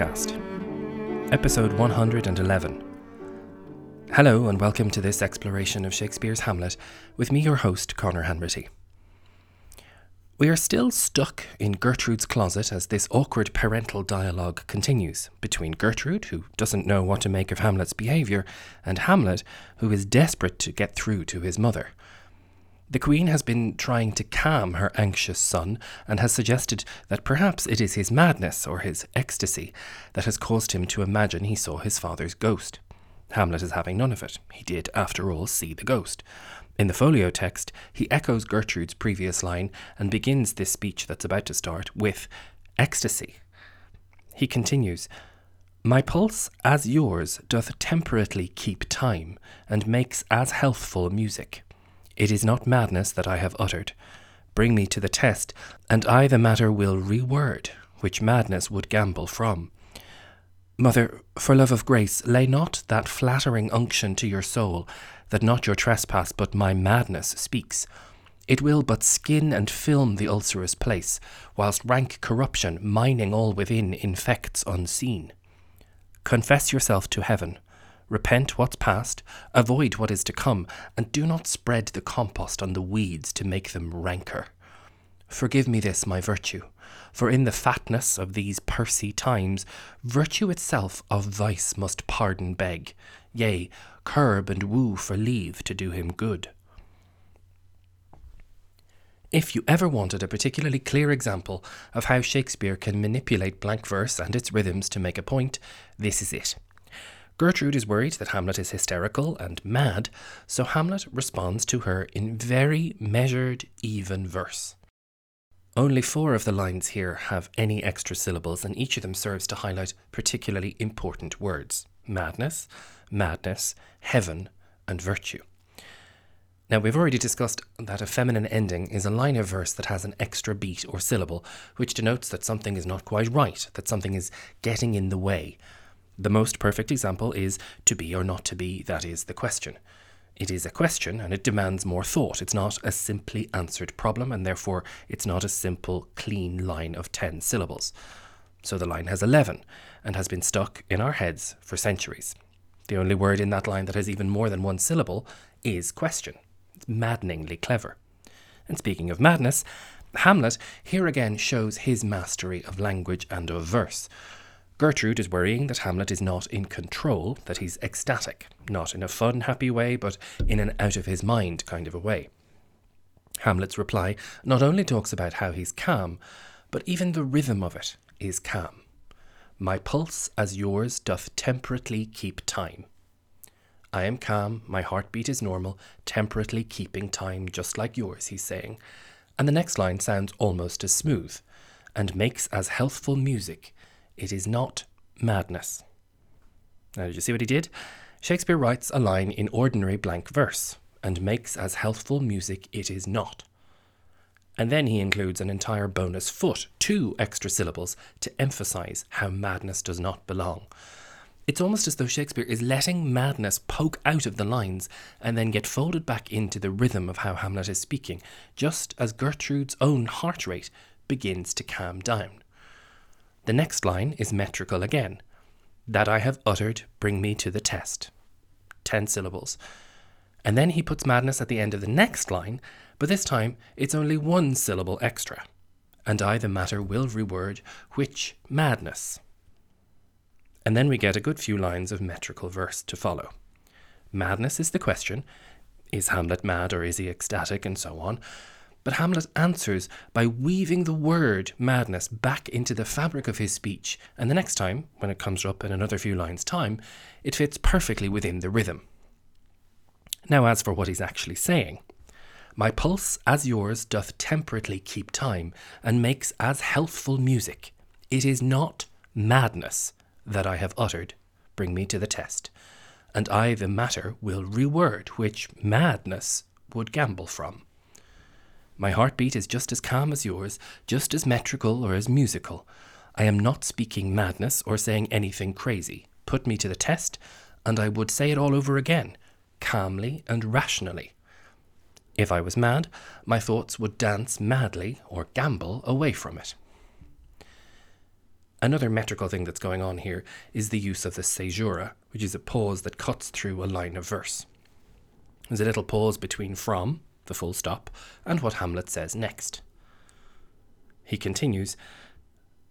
Podcast, Episode 111. Hello, and welcome to this exploration of Shakespeare's Hamlet with me, your host, Conor Hanratty. We are still stuck in Gertrude's closet as this awkward parental dialogue continues between Gertrude, who doesn't know what to make of Hamlet's behaviour, and Hamlet, who is desperate to get through to his mother. The Queen has been trying to calm her anxious son and has suggested that perhaps it is his madness or his ecstasy that has caused him to imagine he saw his father's ghost. Hamlet is having none of it. He did, after all, see the ghost. In the folio text, he echoes Gertrude's previous line and begins this speech that's about to start with ecstasy. He continues, My pulse, as yours, doth temperately keep time, and makes as healthful music. It is not madness that I have uttered. Bring me to the test, and I the matter will reword, which madness would gambol from. Mother, for love of grace, lay not that flattering unction to your soul, that not your trespass but my madness speaks. It will but skin and film the ulcerous place, whilst rank corruption, mining all within, infects unseen. Confess yourself to heaven, Repent what's past, avoid what is to come, and do not spread the compost on the weeds to make them ranker. Forgive me this, my virtue, for in the fatness of these pursy times, virtue itself of vice must pardon beg, yea, curb and woo for leave to do him good. If you ever wanted a particularly clear example of how Shakespeare can manipulate blank verse and its rhythms to make a point, this is it. Gertrude is worried that Hamlet is hysterical and mad, so Hamlet responds to her in very measured, even verse. Only four of the lines here have any extra syllables, and each of them serves to highlight particularly important words madness, madness, heaven, and virtue. Now, we've already discussed that a feminine ending is a line of verse that has an extra beat or syllable, which denotes that something is not quite right, that something is getting in the way, the most perfect example is to be or not to be, that is the question. It is a question and it demands more thought. It's not a simply answered problem, and therefore it's not a simple, clean line of 10 syllables. So the line has 11 and has been stuck in our heads for centuries. The only word in that line that has even more than one syllable is question. It's maddeningly clever. And speaking of madness, Hamlet here again shows his mastery of language and of verse. Gertrude is worrying that Hamlet is not in control, that he's ecstatic, not in a fun, happy way, but in an out of his mind kind of a way. Hamlet's reply not only talks about how he's calm, but even the rhythm of it is calm. My pulse, as yours, doth temperately keep time. I am calm, my heartbeat is normal, temperately keeping time just like yours, he's saying. And the next line sounds almost as smooth, and makes as healthful music it is not madness. Now, did you see what he did? Shakespeare writes a line in ordinary blank verse and makes as healthful music it is not. And then he includes an entire bonus foot, two extra syllables, to emphasize how madness does not belong. It's almost as though Shakespeare is letting madness poke out of the lines and then get folded back into the rhythm of how Hamlet is speaking, just as Gertrude's own heart rate begins to calm down. The next line is metrical again. That I have uttered, bring me to the test. Ten syllables. And then he puts madness at the end of the next line, but this time it's only one syllable extra. And I the matter will reword, which madness. And then we get a good few lines of metrical verse to follow. Madness is the question is Hamlet mad or is he ecstatic, and so on. But Hamlet answers by weaving the word madness back into the fabric of his speech, and the next time, when it comes up in another few lines' time, it fits perfectly within the rhythm. Now, as for what he's actually saying, my pulse, as yours, doth temperately keep time, and makes as healthful music. It is not madness that I have uttered. Bring me to the test. And I the matter will reword, which madness would gambol from. My heartbeat is just as calm as yours, just as metrical or as musical. I am not speaking madness or saying anything crazy. Put me to the test, and I would say it all over again, calmly and rationally. If I was mad, my thoughts would dance madly or gambol away from it. Another metrical thing that's going on here is the use of the caesura, which is a pause that cuts through a line of verse. There's a little pause between from, the full stop, and what Hamlet says next. He continues,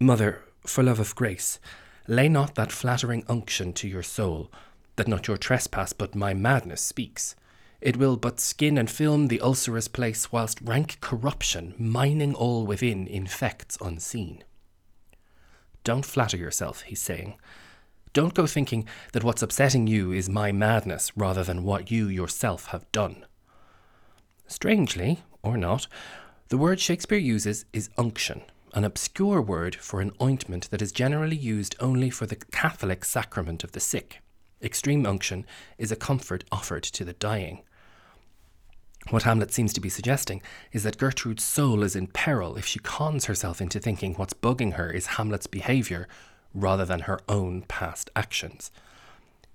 Mother, for love of grace, lay not that flattering unction to your soul, that not your trespass but my madness speaks. It will but skin and film the ulcerous place, whilst rank corruption, mining all within, infects unseen. Don't flatter yourself, he's saying. Don't go thinking that what's upsetting you is my madness rather than what you yourself have done. Strangely, or not, the word Shakespeare uses is unction, an obscure word for an ointment that is generally used only for the Catholic sacrament of the sick. Extreme unction is a comfort offered to the dying. What Hamlet seems to be suggesting is that Gertrude's soul is in peril if she cons herself into thinking what's bugging her is Hamlet's behaviour rather than her own past actions.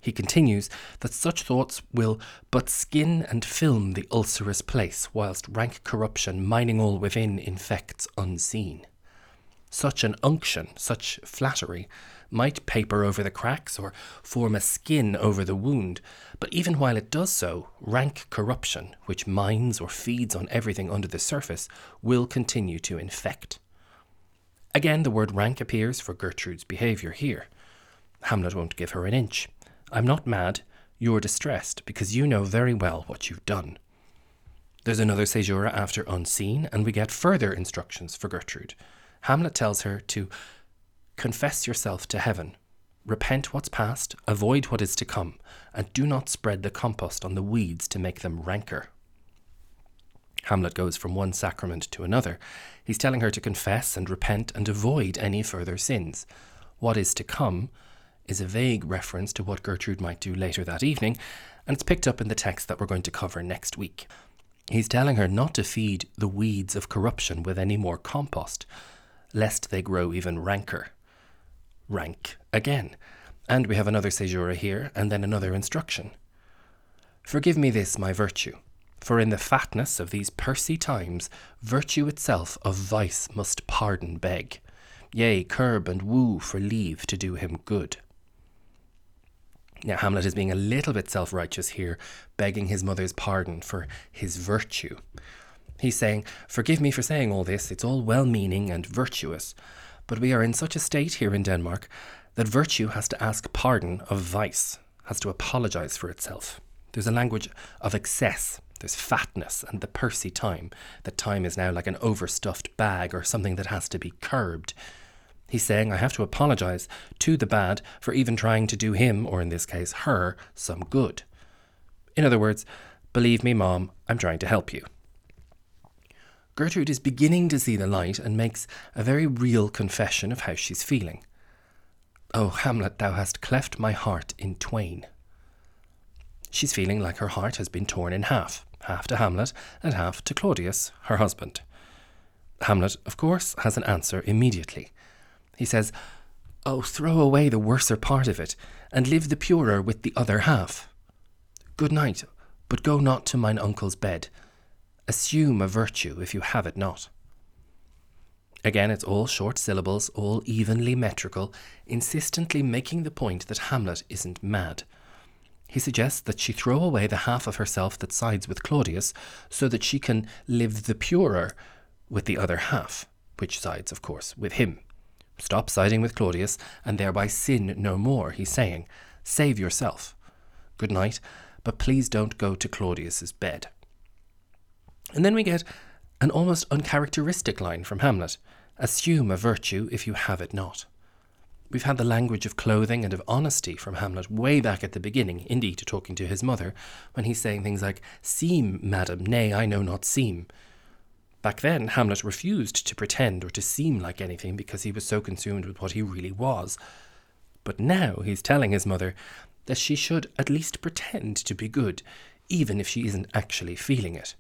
He continues that such thoughts will but skin and film the ulcerous place, whilst rank corruption mining all within infects unseen. Such an unction, such flattery, might paper over the cracks or form a skin over the wound, but even while it does so, rank corruption, which mines or feeds on everything under the surface, will continue to infect. Again, the word rank appears for Gertrude's behaviour here. Hamlet won't give her an inch. I'm not mad, you're distressed, because you know very well what you've done. There's another caesura after unseen, and we get further instructions for Gertrude. Hamlet tells her to Confess yourself to heaven. Repent what's past, avoid what is to come, and do not spread the compost on the weeds to make them ranker. Hamlet goes from one sacrament to another. He's telling her to confess and repent and avoid any further sins. What is to come is a vague reference to what Gertrude might do later that evening, and it's picked up in the text that we're going to cover next week. He's telling her not to feed the weeds of corruption with any more compost, lest they grow even ranker rank again. And we have another caesura here, and then another instruction. Forgive me this, my virtue, for in the fatness of these pursy times, virtue itself of vice must pardon beg, yea, curb and woo for leave to do him good. Now, Hamlet is being a little bit self righteous here, begging his mother's pardon for his virtue. He's saying, Forgive me for saying all this, it's all well meaning and virtuous, but we are in such a state here in Denmark that virtue has to ask pardon of vice, has to apologize for itself. There's a language of excess, there's fatness and the pursy time, that time is now like an overstuffed bag or something that has to be curbed. He's saying, I have to apologize to the bad for even trying to do him, or in this case, her, some good. In other words, believe me, Mom, I'm trying to help you. Gertrude is beginning to see the light and makes a very real confession of how she's feeling. Oh, Hamlet, thou hast cleft my heart in twain. She's feeling like her heart has been torn in half, half to Hamlet and half to Claudius, her husband. Hamlet, of course, has an answer immediately. He says, Oh, throw away the worser part of it, and live the purer with the other half. Good night, but go not to mine uncle's bed, Assume a virtue if you have it not. Again, it's all short syllables, all evenly metrical, insistently making the point that Hamlet isn't mad. He suggests that she throw away the half of herself that sides with Claudius so that she can live the purer with the other half, which sides, of course, with him. Stop siding with Claudius and thereby sin no more, he's saying. Save yourself. Good night, but please don't go to Claudius's bed. And then we get an almost uncharacteristic line from Hamlet Assume a virtue if you have it not. We've had the language of clothing and of honesty from Hamlet way back at the beginning, indeed, to talking to his mother, when he's saying things like, Seem, madam, nay, I know not seem. Back then, Hamlet refused to pretend or to seem like anything because he was so consumed with what he really was. But now he's telling his mother that she should at least pretend to be good, even if she isn't actually feeling it.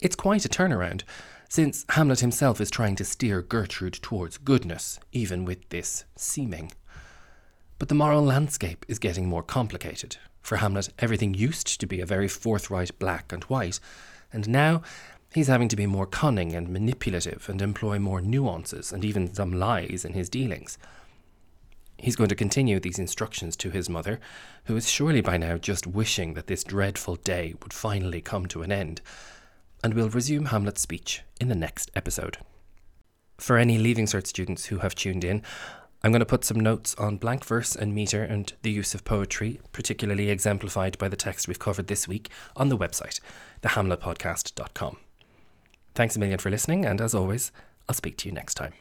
It's quite a turnaround, since Hamlet himself is trying to steer Gertrude towards goodness, even with this seeming. But the moral landscape is getting more complicated. For Hamlet, everything used to be a very forthright black and white, and now He's having to be more cunning and manipulative and employ more nuances and even some lies in his dealings. He's going to continue these instructions to his mother, who is surely by now just wishing that this dreadful day would finally come to an end, and we'll resume Hamlet's speech in the next episode. For any Leaving Cert students who have tuned in, I'm going to put some notes on blank verse and metre and the use of poetry, particularly exemplified by the text we've covered this week, on the website, thehamletpodcast.com. Thanks a million for listening, and as always, I'll speak to you next time.